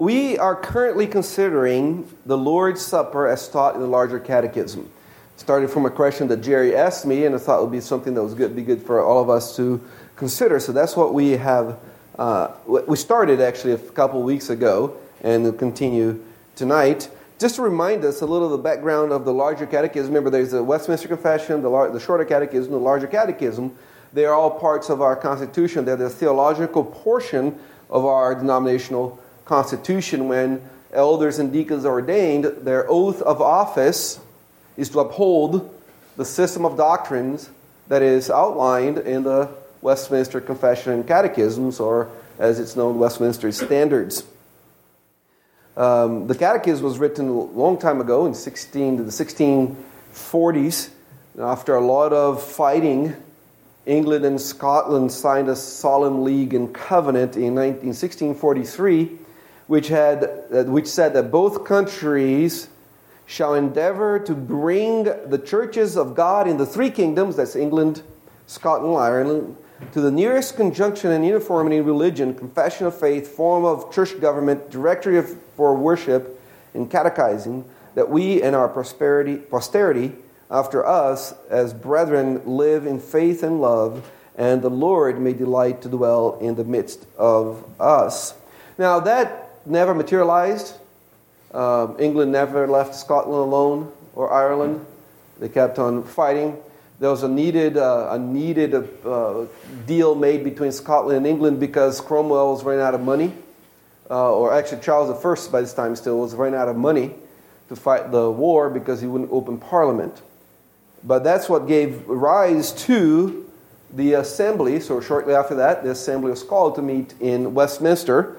we are currently considering the Lord's Supper as taught in the larger catechism. Started from a question that Jerry asked me, and I thought it would be something that was good, be good for all of us to consider. So that's what we have. Uh, we started actually a couple weeks ago, and we'll continue tonight. Just to remind us a little of the background of the larger catechism. Remember, there's the Westminster Confession, the, lar- the shorter catechism, the larger catechism. They are all parts of our Constitution. They're the theological portion of our denominational Constitution. When elders and deacons are ordained, their oath of office is to uphold the system of doctrines that is outlined in the Westminster Confession and Catechisms, or as it's known, Westminster Standards. Um, the Catechism was written a long time ago, in 16, the 1640s. After a lot of fighting, England and Scotland signed a solemn league and covenant in 19, 1643, which, had, uh, which said that both countries shall endeavor to bring the churches of God in the three kingdoms that's England, Scotland, Ireland to the nearest conjunction and uniformity in religion, confession of faith, form of church government, directory of, for worship, and catechizing, that we and our prosperity, posterity after us as brethren live in faith and love, and the Lord may delight to dwell in the midst of us. Now, that never materialized. Uh, England never left Scotland alone or Ireland. They kept on fighting there was a needed, uh, a needed uh, deal made between Scotland and England because Cromwell was running out of money, uh, or actually Charles I by this time still was running out of money to fight the war because he wouldn't open Parliament. But that's what gave rise to the assembly. So shortly after that, the assembly was called to meet in Westminster,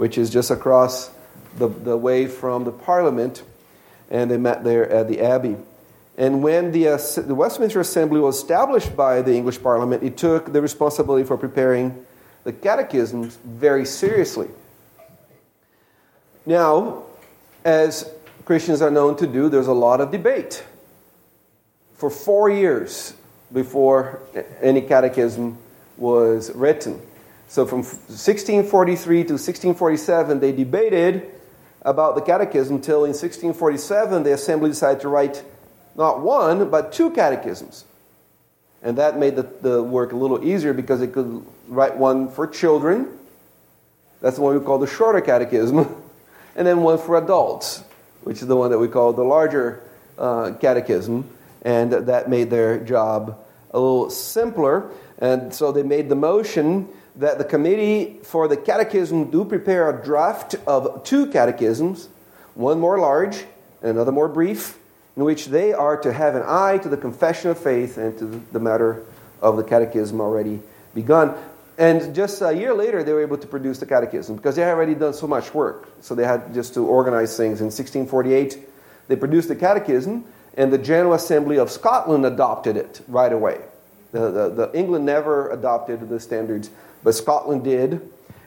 which is just across the, the way from the Parliament, and they met there at the Abbey. And when the, uh, the Westminster Assembly was established by the English Parliament, it took the responsibility for preparing the catechisms very seriously. Now, as Christians are known to do, there's a lot of debate. For four years before any catechism was written. So from 1643 to 1647, they debated about the catechism until in 1647 the assembly decided to write not one, but two catechisms. And that made the, the work a little easier because it could write one for children. That's the one we call the shorter catechism. And then one for adults, which is the one that we call the larger uh, catechism. And that made their job a little simpler. And so they made the motion that the committee for the catechism do prepare a draft of two catechisms, one more large and another more brief, in which they are to have an eye to the confession of faith and to the matter of the catechism already begun. And just a year later, they were able to produce the catechism because they had already done so much work. So they had just to organize things. In 1648, they produced the catechism, and the General Assembly of Scotland adopted it right away. The, the, the England never adopted the standards, but Scotland did.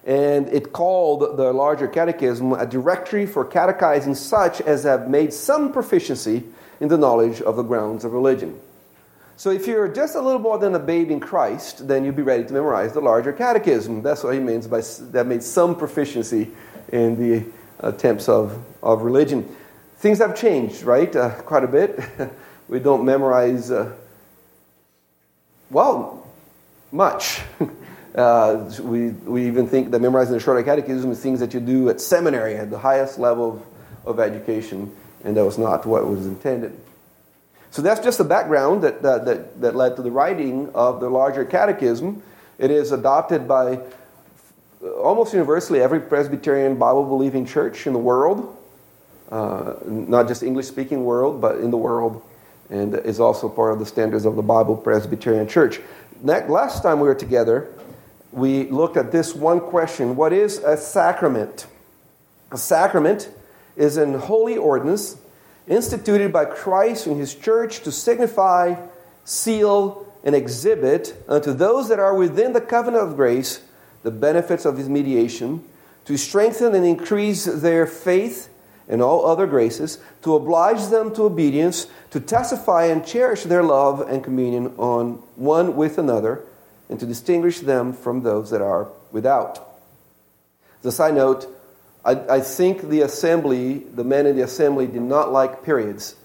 And it called the larger catechism a directory for catechizing such as have made some proficiency in the knowledge of the grounds of religion. So if you're just a little more than a babe in Christ, then you'll be ready to memorize the larger catechism. That's what he means by that made some proficiency in the attempts of, of religion. Things have changed, right? Uh, quite a bit. we don't memorize, uh, well, much. Uh, we, we even think that memorizing the shorter catechism is things that you do at seminary at the highest level of, of education and that was not what was intended. So that's just the background that, that, that, that led to the writing of the larger catechism. It is adopted by almost universally every Presbyterian Bible believing church in the world, uh, not just English speaking world, but in the world, and is also part of the standards of the Bible Presbyterian Church. Last time we were together, we looked at this one question What is a sacrament? A sacrament is an holy ordinance instituted by Christ in his church to signify, seal, and exhibit unto those that are within the covenant of grace the benefits of his mediation, to strengthen and increase their faith and all other graces, to oblige them to obedience, to testify and cherish their love and communion on one with another, and to distinguish them from those that are without. As a side note, I, I think the assembly, the men in the assembly, did not like periods.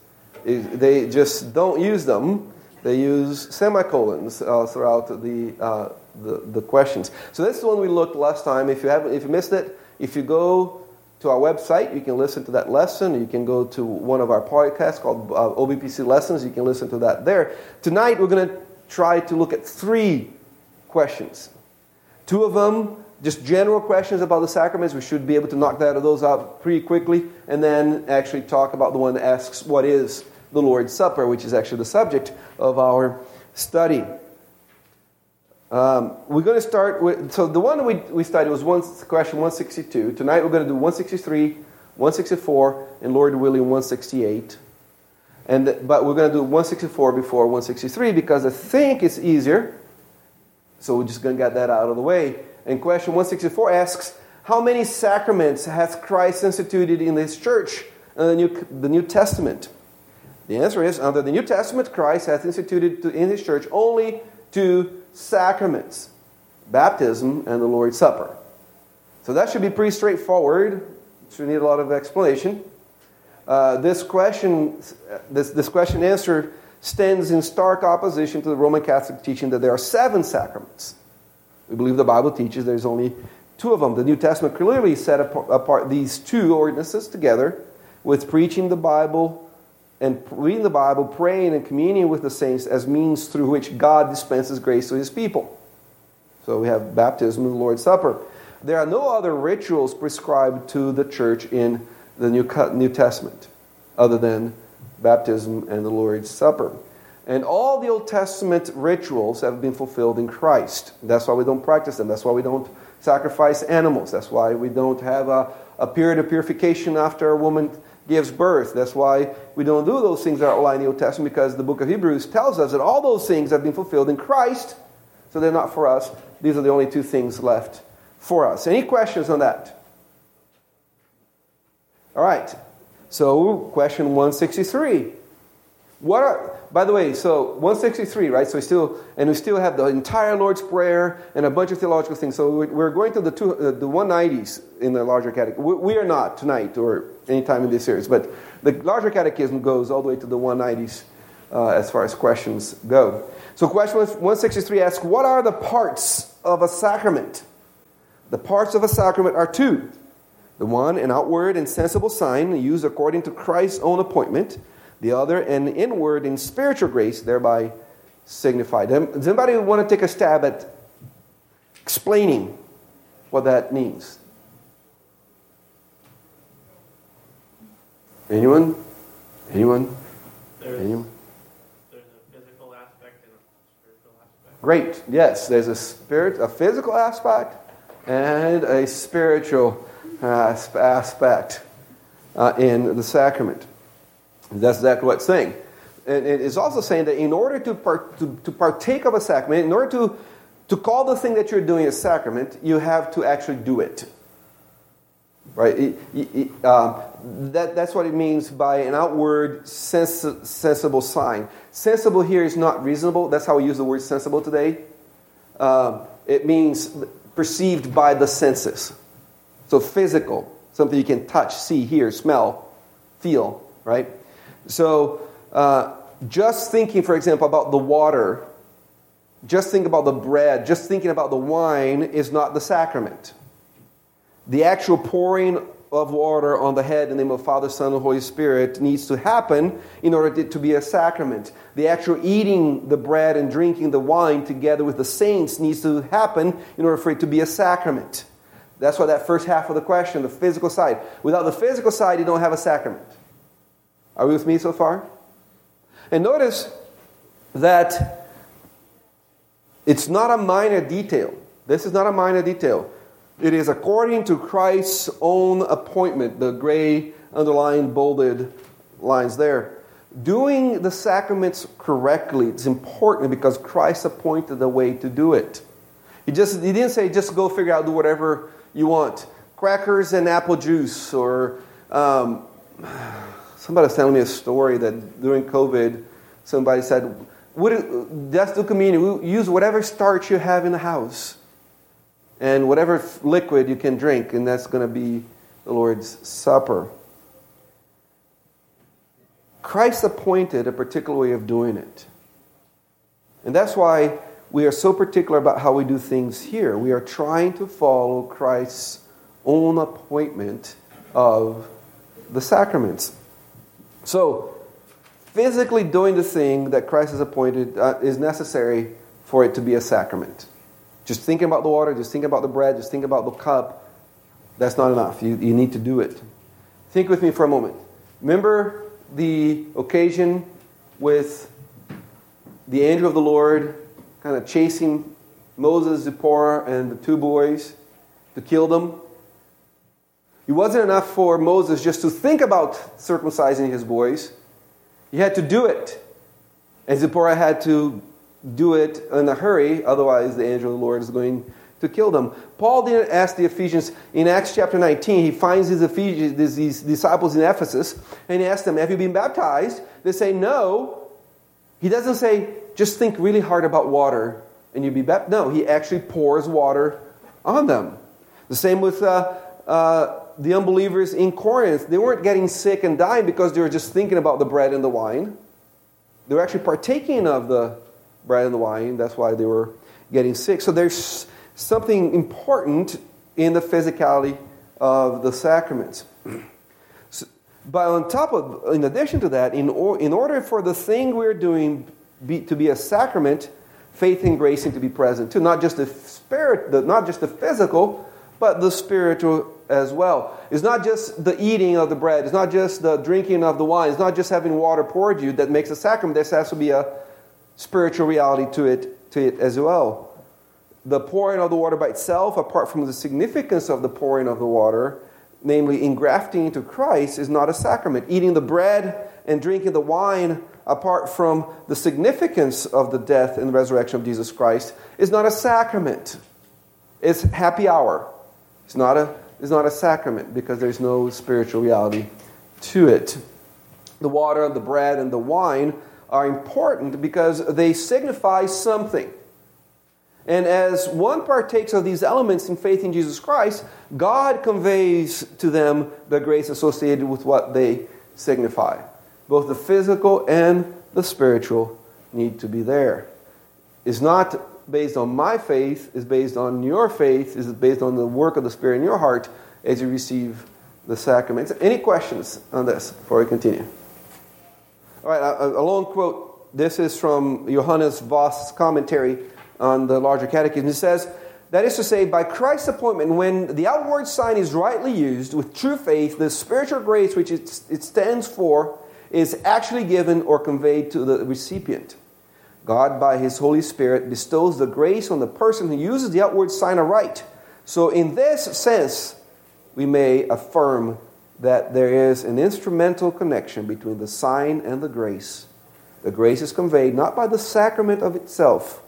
It, they just don't use them. They use semicolons uh, throughout the, uh, the, the questions. So this is the one we looked last time. If you haven't, if you missed it, if you go to our website, you can listen to that lesson. You can go to one of our podcasts called uh, OBPC Lessons. You can listen to that there. Tonight, we're going to try to look at three questions. Two of them, just general questions about the sacraments. We should be able to knock that, of those out pretty quickly. And then actually talk about the one that asks, What is the Lord's Supper, which is actually the subject of our study. Um, we're going to start with, so the one we, we studied was one, question 162. Tonight we're going to do 163, 164, and Lord willing 168. And, but we're going to do 164 before 163 because I think it's easier. So we're just going to get that out of the way. And question 164 asks, How many sacraments has Christ instituted in his church in the New, the New Testament? The answer is under the New Testament, Christ has instituted in his church only two sacraments baptism and the Lord's Supper. So that should be pretty straightforward. Should need a lot of explanation. Uh, this question, this, this question answer stands in stark opposition to the Roman Catholic teaching that there are seven sacraments. We believe the Bible teaches there's only two of them. The New Testament clearly set apart these two ordinances together with preaching the Bible and reading the Bible, praying, and communing with the saints as means through which God dispenses grace to his people. So we have baptism and the Lord's Supper. There are no other rituals prescribed to the church in the New Testament other than baptism and the Lord's Supper. And all the Old Testament rituals have been fulfilled in Christ. That's why we don't practice them. That's why we don't sacrifice animals. That's why we don't have a, a period of purification after a woman gives birth. That's why we don't do those things that are in the Old Testament because the book of Hebrews tells us that all those things have been fulfilled in Christ, so they're not for us. These are the only two things left for us. Any questions on that? All right. So, question 163. What are, by the way, so 163, right? So we still, and we still have the entire Lord's Prayer and a bunch of theological things. So we're going to the, two, uh, the 190s in the larger catechism. We, we are not tonight or anytime in this series, but the larger catechism goes all the way to the 190s uh, as far as questions go. So question 163 asks, what are the parts of a sacrament? The parts of a sacrament are two. The one, an outward and sensible sign used according to Christ's own appointment the other an inward and spiritual grace, thereby signified. Does anybody want to take a stab at explaining what that means? Anyone? Anyone? There's, Anyone? There's a physical aspect and a spiritual aspect. Great. Yes, there's a spirit, a physical aspect, and a spiritual aspect uh, in the sacrament. That's exactly what it's saying. And it's also saying that in order to, part, to, to, partake of a sacrament, in order to, to call the thing that you're doing a sacrament, you have to actually do it. Right? It, it, um, that, that's what it means by an outward sens- sensible sign. Sensible here is not reasonable. That's how we use the word sensible today. Um, it means perceived by the senses. So physical, something you can touch, see, hear, smell, feel, right? So, uh, just thinking, for example, about the water, just think about the bread, just thinking about the wine is not the sacrament. The actual pouring of water on the head in the name of Father, Son, and Holy Spirit needs to happen in order to be a sacrament. The actual eating the bread and drinking the wine together with the saints needs to happen in order for it to be a sacrament. That's why that first half of the question, the physical side. Without the physical side, you don't have a sacrament. Are we with me so far? And notice that it's not a minor detail. This is not a minor detail. It is according to Christ's own appointment, the gray underlined, bolded lines there. Doing the sacraments correctly is important because Christ appointed the way to do it. He just he didn't say just go figure out do whatever you want. Crackers and apple juice or um, Somebody was telling me a story that during COVID, somebody said, "Let's do communion. Use whatever starch you have in the house, and whatever liquid you can drink, and that's going to be the Lord's Supper. Christ appointed a particular way of doing it. And that's why we are so particular about how we do things here. We are trying to follow Christ's own appointment of the sacraments. So, physically doing the thing that Christ has appointed uh, is necessary for it to be a sacrament. Just thinking about the water, just thinking about the bread, just thinking about the cup, that's not enough. You, you need to do it. Think with me for a moment. Remember the occasion with the angel of the Lord kind of chasing Moses, Zipporah, and the two boys to kill them? It wasn't enough for Moses just to think about circumcising his boys. He had to do it. And Zipporah had to do it in a hurry, otherwise, the angel of the Lord is going to kill them. Paul didn't ask the Ephesians in Acts chapter 19. He finds these, Ephesians, these disciples in Ephesus and he asks them, Have you been baptized? They say, No. He doesn't say, Just think really hard about water and you'll be baptized. No, he actually pours water on them. The same with uh, uh, the unbelievers in Corinth. They weren't getting sick and dying because they were just thinking about the bread and the wine. They were actually partaking of the bread and the wine. That's why they were getting sick. So there's something important in the physicality of the sacraments. But on top of, in addition to that, in, or, in order for the thing we're doing be, to be a sacrament, faith and grace need to be present too. Not just the spirit, the, not just the physical, but the spiritual as well. It's not just the eating of the bread. It's not just the drinking of the wine. It's not just having water poured you that makes a sacrament. There has to be a spiritual reality to it, to it as well. The pouring of the water by itself, apart from the significance of the pouring of the water, namely engrafting into Christ, is not a sacrament. Eating the bread and drinking the wine, apart from the significance of the death and resurrection of Jesus Christ, is not a sacrament. It's happy hour. It's not a, it's not a sacrament because there's no spiritual reality to it. The water, the bread, and the wine are important because they signify something. And as one partakes of these elements in faith in Jesus Christ, God conveys to them the grace associated with what they signify. Both the physical and the spiritual need to be there. It's not based on my faith, it's based on your faith, it's based on the work of the Spirit in your heart as you receive the sacraments. Any questions on this before we continue? All right, a, a long quote. This is from Johannes Vos' commentary on the larger catechism. It says, that is to say, by Christ's appointment, when the outward sign is rightly used with true faith, the spiritual grace which it, stands for is actually given or conveyed to the recipient. God, by His Holy Spirit, bestows the grace on the person who uses the outward sign aright. So, in this sense, we may affirm that there is an instrumental connection between the sign and the grace. The grace is conveyed not by the sacrament of itself,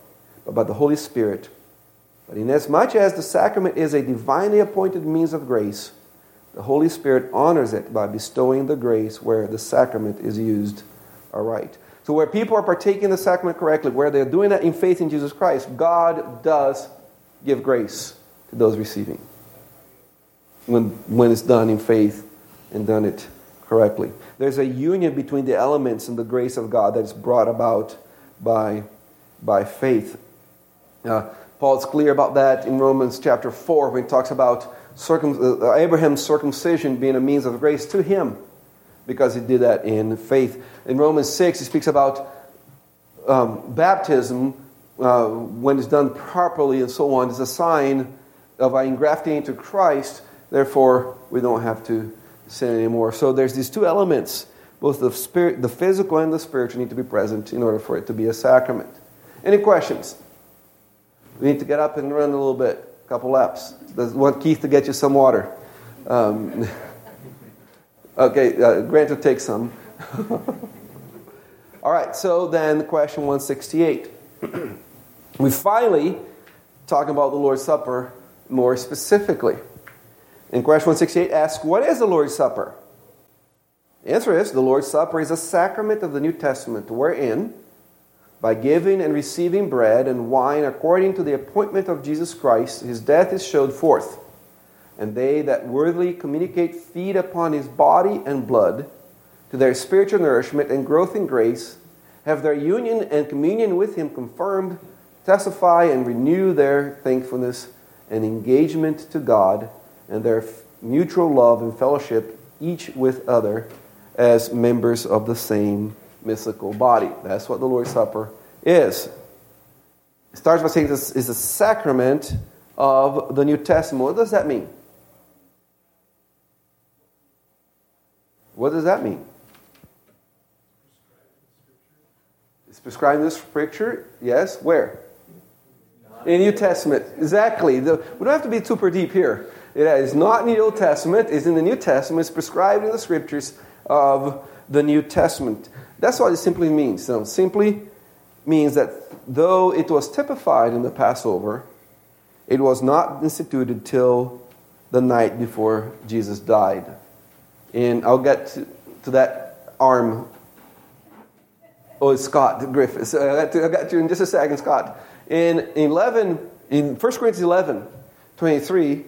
but by the Holy Spirit. But inasmuch as the sacrament is a divinely appointed means of grace, the Holy Spirit honors it by bestowing the grace where the sacrament is used aright. So, where people are partaking the sacrament correctly, where they're doing that in faith in Jesus Christ, God does give grace to those receiving when, when it's done in faith and done it correctly. There's a union between the elements and the grace of God that is brought about by, by faith. Uh, Paul's clear about that in Romans chapter 4 when he talks about circum- uh, Abraham's circumcision being a means of grace to him because he did that in faith. In Romans 6, he speaks about um, baptism uh, when it's done properly and so on is a sign of our engrafting into Christ. Therefore, we don't have to sin anymore. So there's these two elements, both the spirit, the physical and the spiritual, need to be present in order for it to be a sacrament. Any questions? We need to get up and run a little bit, a couple laps. Does want Keith to get you some water? Um, okay, uh, Grant will take some. All right, so then question 168. we finally talking about the Lord's Supper more specifically. In question 168 asks, What is the Lord's Supper? The answer is the Lord's Supper is a sacrament of the New Testament wherein, by giving and receiving bread and wine according to the appointment of Jesus Christ, his death is showed forth, And they that worthily communicate feed upon his body and blood to their spiritual nourishment and growth in grace, have their union and communion with him confirmed, testify and renew their thankfulness and engagement to God and their mutual love and fellowship each with other as members of the same mystical body. That's what the Lord's Supper is. It starts by saying this is a sacrament of the New Testament. What does that mean? What does that mean? It's prescribed in the scripture. Yes. Where? In the New Testament. Exactly. The, we don't have to be super deep here. It is not in the Old Testament. It's in the New Testament. It's prescribed in the scriptures of the New Testament. That's what it simply means. So simply means that though it was typified in the Passover, it was not instituted till the night before Jesus died. And I'll get to, to that arm. Oh, it's Scott Griffiths. I got, to, I you in just a second, Scott. In 11, in 1 Corinthians 11, 23,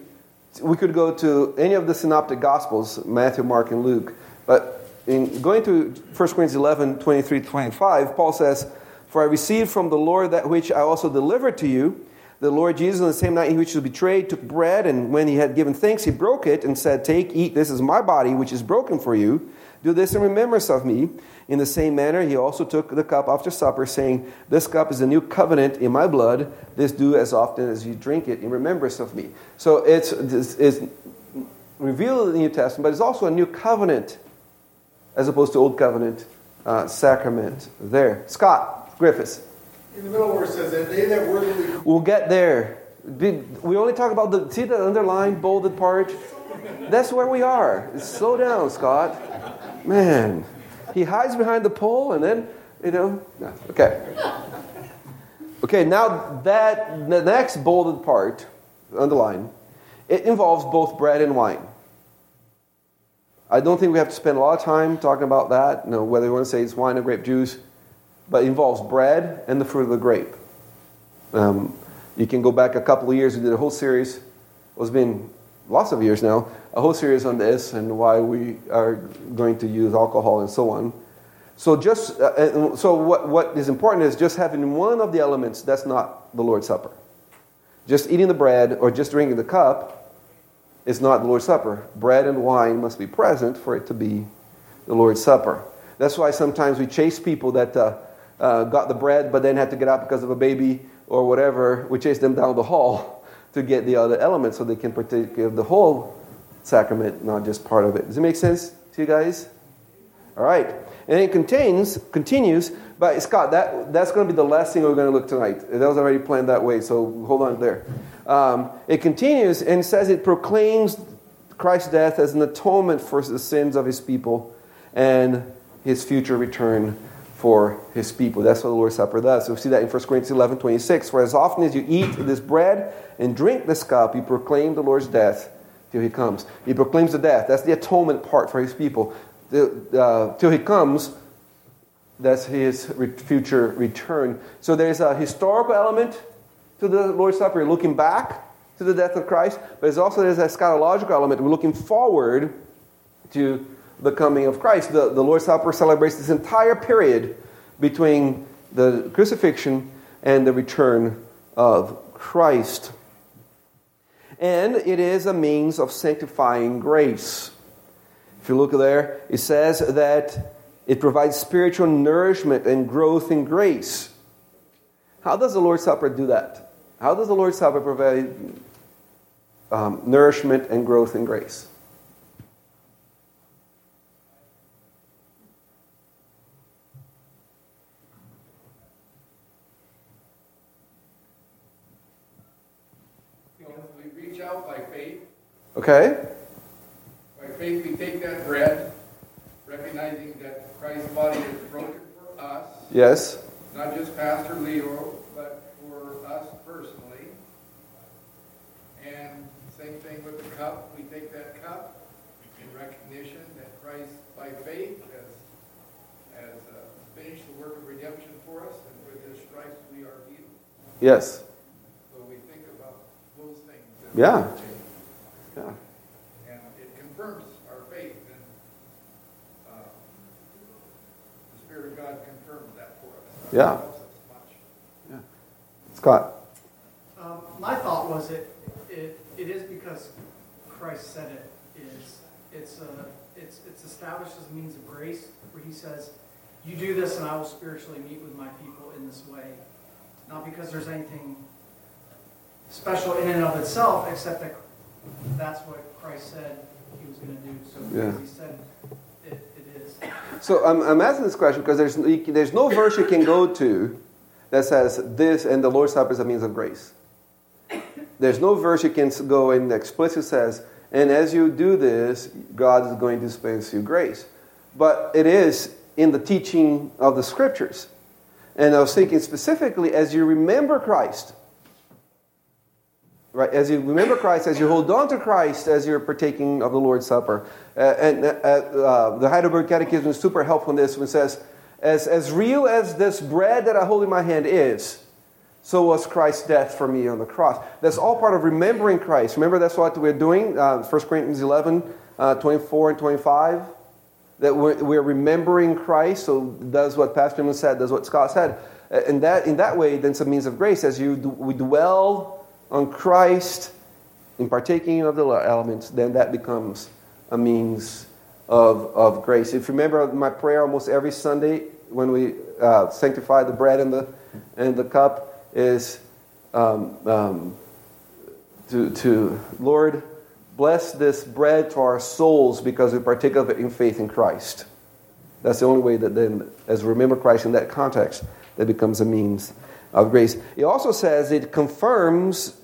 we could go to any of the synoptic gospels, Matthew, Mark, and Luke. But in going to 1 Corinthians 11, 23, 25, Paul says, For I received from the Lord that which I also delivered to you the Lord Jesus, on the same night in which he was betrayed, took bread, and when he had given thanks, he broke it and said, Take, eat, this is my body, which is broken for you. Do this in remembrance of me. In the same manner, he also took the cup after supper, saying, This cup is a new covenant in my blood. This do as often as you drink it in remembrance of me. So it's, it's revealed in the New Testament, but it's also a new covenant as opposed to old covenant uh, sacrament there. Scott Griffiths. In the middle where it says that they that worthily. We'll get there. We only talk about the see the underlined bolded part. That's where we are. Slow down, Scott. Man, he hides behind the pole and then you know. No. Okay. Okay. Now that the next bolded part, underline, it involves both bread and wine. I don't think we have to spend a lot of time talking about that. You know, whether you want to say it's wine or grape juice but it involves bread and the fruit of the grape. Um, you can go back a couple of years. We did a whole series. It's been lots of years now. A whole series on this and why we are going to use alcohol and so on. So just uh, so what, what is important is just having one of the elements that's not the Lord's Supper. Just eating the bread or just drinking the cup is not the Lord's Supper. Bread and wine must be present for it to be the Lord's Supper. That's why sometimes we chase people that uh, uh, got the bread but then had to get out because of a baby or whatever, we chase them down the hall to get the other elements so they can partake of the whole sacrament, not just part of it. Does it make sense to you guys? All right. And it contains, continues, but Scott, that, that's going to be the last thing we're going to look tonight. That was already planned that way, so hold on there. Um, it continues and says it proclaims Christ's death as an atonement for the sins of his people and his future return for his people. That's what the Lord's Supper does. So we see that in 1 Corinthians 11 26. For as often as you eat this bread and drink this cup, you proclaim the Lord's death till he comes. He proclaims the death. That's the atonement part for his people. The, uh, till he comes, that's his re- future return. So there's a historical element to the Lord's Supper. Looking back to the death of Christ, but there's also there's a eschatological element. We're looking forward to the coming of Christ. The, the Lord's Supper celebrates this entire period between the crucifixion and the return of Christ. And it is a means of sanctifying grace. If you look there, it says that it provides spiritual nourishment and growth in grace. How does the Lord's Supper do that? How does the Lord's Supper provide um, nourishment and growth in grace? Okay? By faith, we take that bread, recognizing that Christ's body is broken for us. Yes. Not just Pastor Leo, but for us personally. And same thing with the cup. We take that cup in recognition that Christ, by faith, has, has uh, finished the work of redemption for us, and with his stripes we are healed. Yes. So we think about those things. Yeah. Yeah. Yeah. much. Scott. Um, my thought was it, it, it is because Christ said it is it's a, it's it's established as a means of grace where he says, "You do this, and I will spiritually meet with my people in this way." Not because there's anything special in and of itself, except that that's what Christ said he was going to do. So Yeah. he said it, it is. So I'm, I'm asking this question because there's, there's no verse you can go to that says this and the Lord's Supper is a means of grace. There's no verse you can go and explicitly says, and as you do this, God is going to dispense you grace. But it is in the teaching of the scriptures. And I was thinking specifically as you remember Christ, right? As you remember Christ, as you hold on to Christ, as you're partaking of the Lord's Supper. Uh, and uh, uh, the Heidelberg Catechism is super helpful in this when it says, as, as real as this bread that I hold in my hand is, so was Christ's death for me on the cross. That's all part of remembering Christ. Remember, that's what we're doing, uh, 1 Corinthians 11, uh, 24 and 25. That we're, we're remembering Christ. So does what Pastor Newman said, does what Scott said. Uh, And that, in that way, then it's a means of grace. As you we dwell on Christ in partaking of the elements, then that becomes a means of, of grace. If you remember my prayer almost every Sunday when we uh, sanctify the bread and the, and the cup is um, um, to, to, Lord, bless this bread to our souls because we partake of it in faith in Christ. That's the only way that then, as we remember Christ in that context, that becomes a means of grace. It also says it confirms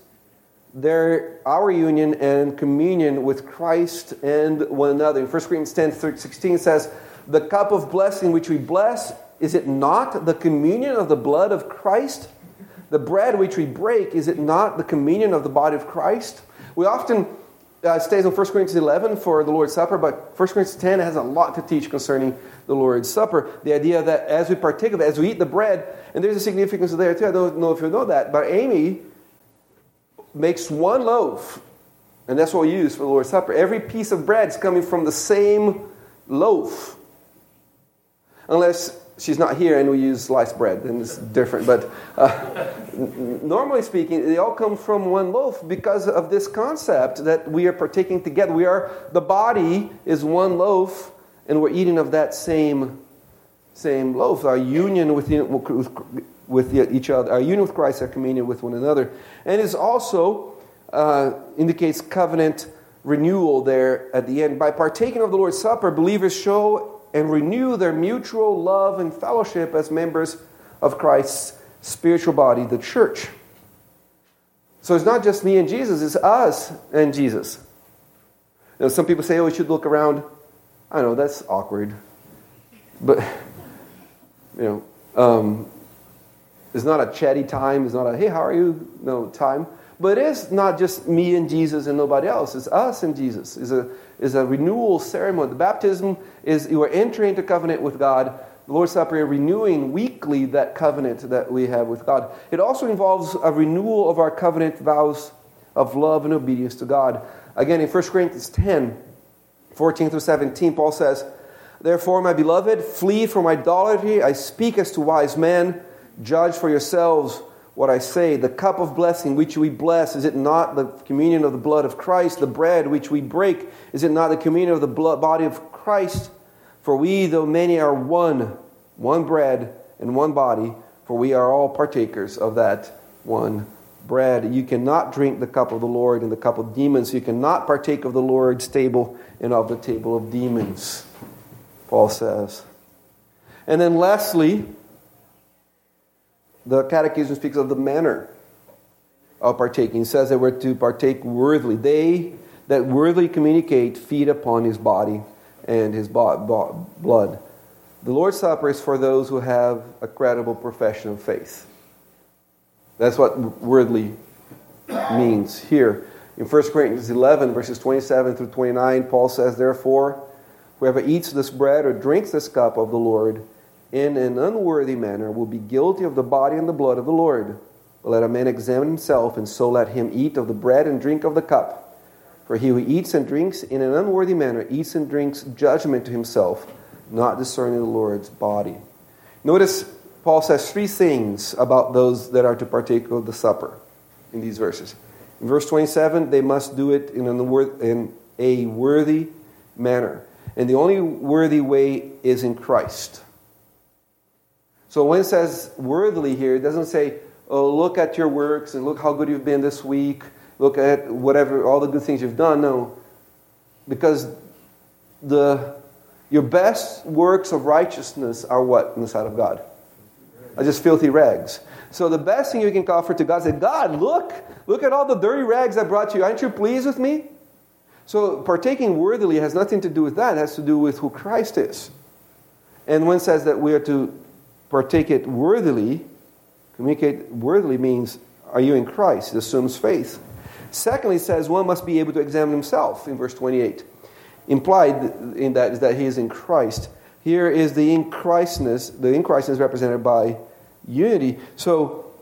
their, our union and communion with Christ and one another. In 1 Corinthians 10 16 says, The cup of blessing which we bless, is it not the communion of the blood of Christ? The bread which we break, is it not the communion of the body of Christ? We often uh, stays in 1 Corinthians 11 for the Lord's Supper, but 1 Corinthians 10 has a lot to teach concerning the Lord's Supper. The idea that as we partake of it, as we eat the bread, and there's a significance there too. I don't know if you know that, but Amy makes one loaf, and that's what we use for the Lord's Supper. Every piece of bread is coming from the same loaf. Unless she's not here and we use sliced bread, then it's different. But uh, normally speaking, they all come from one loaf because of this concept that we are partaking together. We are the body is one loaf, and we're eating of that same same loaf. Our union with, with, with each other, our union with Christ, our communion with one another, and it also uh, indicates covenant renewal there at the end. By partaking of the Lord's Supper, believers show and renew their mutual love and fellowship as members of Christ's spiritual body, the church. So it's not just me and Jesus, it's us and Jesus. Know, some people say, oh, we should look around. I know, that's awkward. But, you know, um, it's not a chatty time. It's not a, hey, how are you? No time. But it is not just me and Jesus and nobody else. It's us and Jesus. It's a, it's a renewal ceremony. The baptism is you are entering into covenant with God. The Lord's Supper, renewing weekly that covenant that we have with God. It also involves a renewal of our covenant vows of love and obedience to God. Again, in 1 Corinthians 10, 14 through 17, Paul says, Therefore, my beloved, flee from idolatry. I speak as to wise men. Judge for yourselves what I say. The cup of blessing which we bless, is it not the communion of the blood of Christ? The bread which we break, is it not the communion of the blood, body of Christ? For we, though many, are one, one bread and one body, for we are all partakers of that one bread. You cannot drink the cup of the Lord and the cup of demons. You cannot partake of the Lord's table and of the table of demons, Paul says. And then lastly, the Catechism speaks of the manner of partaking. It says that we're to partake worthily. They that worthily communicate feed upon his body and his blood. The Lord's Supper is for those who have a credible profession of faith. That's what worthily means here. In 1 Corinthians 11, verses 27 through 29, Paul says, Therefore, whoever eats this bread or drinks this cup of the Lord in an unworthy manner will be guilty of the body and the blood of the Lord. But let a man examine himself, and so let him eat of the bread and drink of the cup. For he who eats and drinks in an unworthy manner eats and drinks judgment to himself, not discerning the Lord's body. Notice Paul says three things about those that are to partake of the supper in these verses. In verse 27, they must do it in, in a worthy manner. And the only worthy way is in Christ. So when it says worthily here, it doesn't say, oh, look at your works and look how good you've been this week, look at whatever, all the good things you've done. No. Because the, your best works of righteousness are what in the sight of God? Are just filthy rags. So the best thing you can offer to God is God, look, look at all the dirty rags I brought you. Aren't you pleased with me? So partaking worthily has nothing to do with that. It has to do with who Christ is. And when it says that we are to partake it worthily, communicate worthily means are you in Christ? It assumes faith. Secondly, it says one must be able to examine himself in verse 28. Implied in that is that he is in Christ. Here is the in Christness, the in Christness represented by unity. So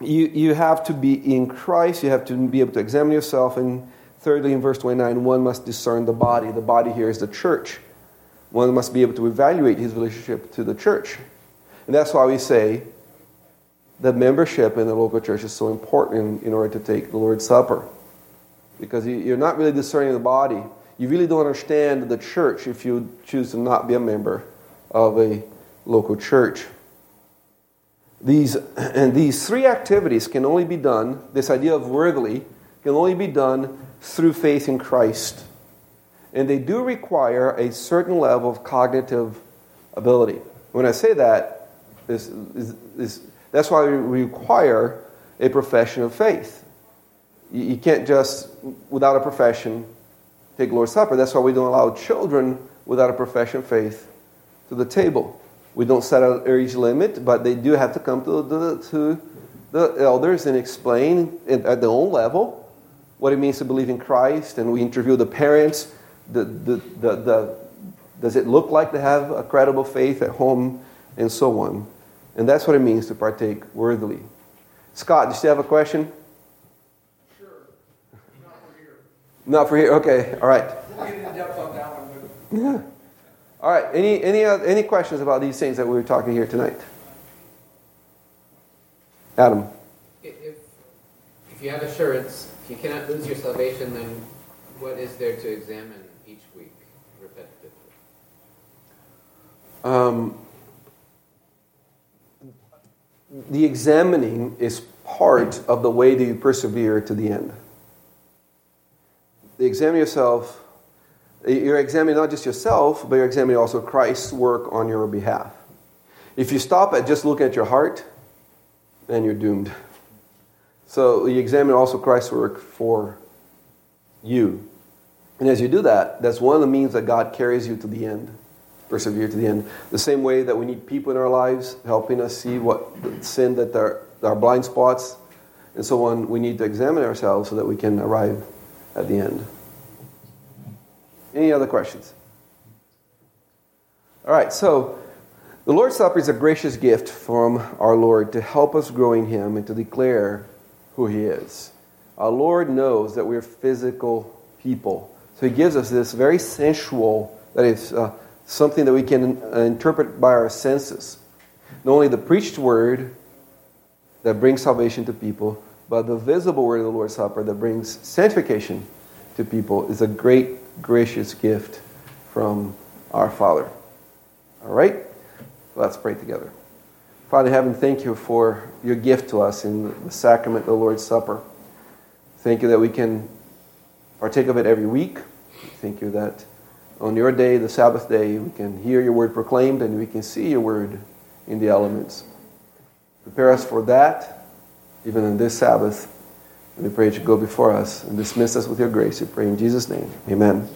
you, you have to be in Christ, you have to be able to examine yourself. And thirdly, in verse 29, one must discern the body. The body here is the church. One must be able to evaluate his relationship to the church. And that's why we say that membership in the local church is so important in, order to take the Lord's Supper. Because you, are not really discerning the body. You really don't understand the church if you choose to not be a member of a local church. These, and these three activities can only be done, this idea of worthily, can only be done through faith in Christ. And they do require a certain level of cognitive ability. When I say that, is, is, is, that's why we require a profession of faith. You, you can't just, without a profession, take Lord's Supper. That's why we don't allow children without a profession of faith to the table. We don't set an age limit, but they do have to come to the, to the elders and explain at their own level what it means to believe in Christ. And we interview the parents. The, the, the, the, does it look like they have a credible faith at home? And so on. And that's what it means to partake worthily. Scott, do you still have a question? Sure. Not for here. Not for here. Okay. All right. We'll get in depth on that one. Yeah. All right. Any any uh, any questions about these things that we were talking here tonight? Adam. If if you have assurance, if you cannot lose your salvation, then what is there to examine each week repetitively? Um, the examining is part of the way that you persevere to the end. You examine yourself, you're examining not just yourself, but you're examining also Christ's work on your behalf. If you stop at just looking at your heart, then you're doomed. So you examine also Christ's work for you. And as you do that, that's one of the means that God carries you to the end persevere to the end. The same way that we need people in our lives helping us see what sin that are our blind spots and so on, we need to examine ourselves so that we can arrive at the end. Any other questions? All right, so the Lord's Supper is a gracious gift from our Lord to help us grow in Him and to declare who He is. Our Lord knows that we're physical people, so He gives us this very sensual, that is, uh, something that we can uh, interpret by our senses. Not only the preached word that brings salvation to people, but the visible word of the Lord's Supper that brings sanctification to people is a great, gracious gift from our Father. All right? Let's pray together. Father heaven, thank you for your gift to us in the sacrament of the Lord's Supper. Thank you that we can partake of it every week. Thank you that on your day, the Sabbath day, we can hear your word proclaimed and we can see your word in the elements. Prepare us for that, even in this Sabbath. We pray you go before us and dismiss us with your grace. We pray in Jesus' name. Amen.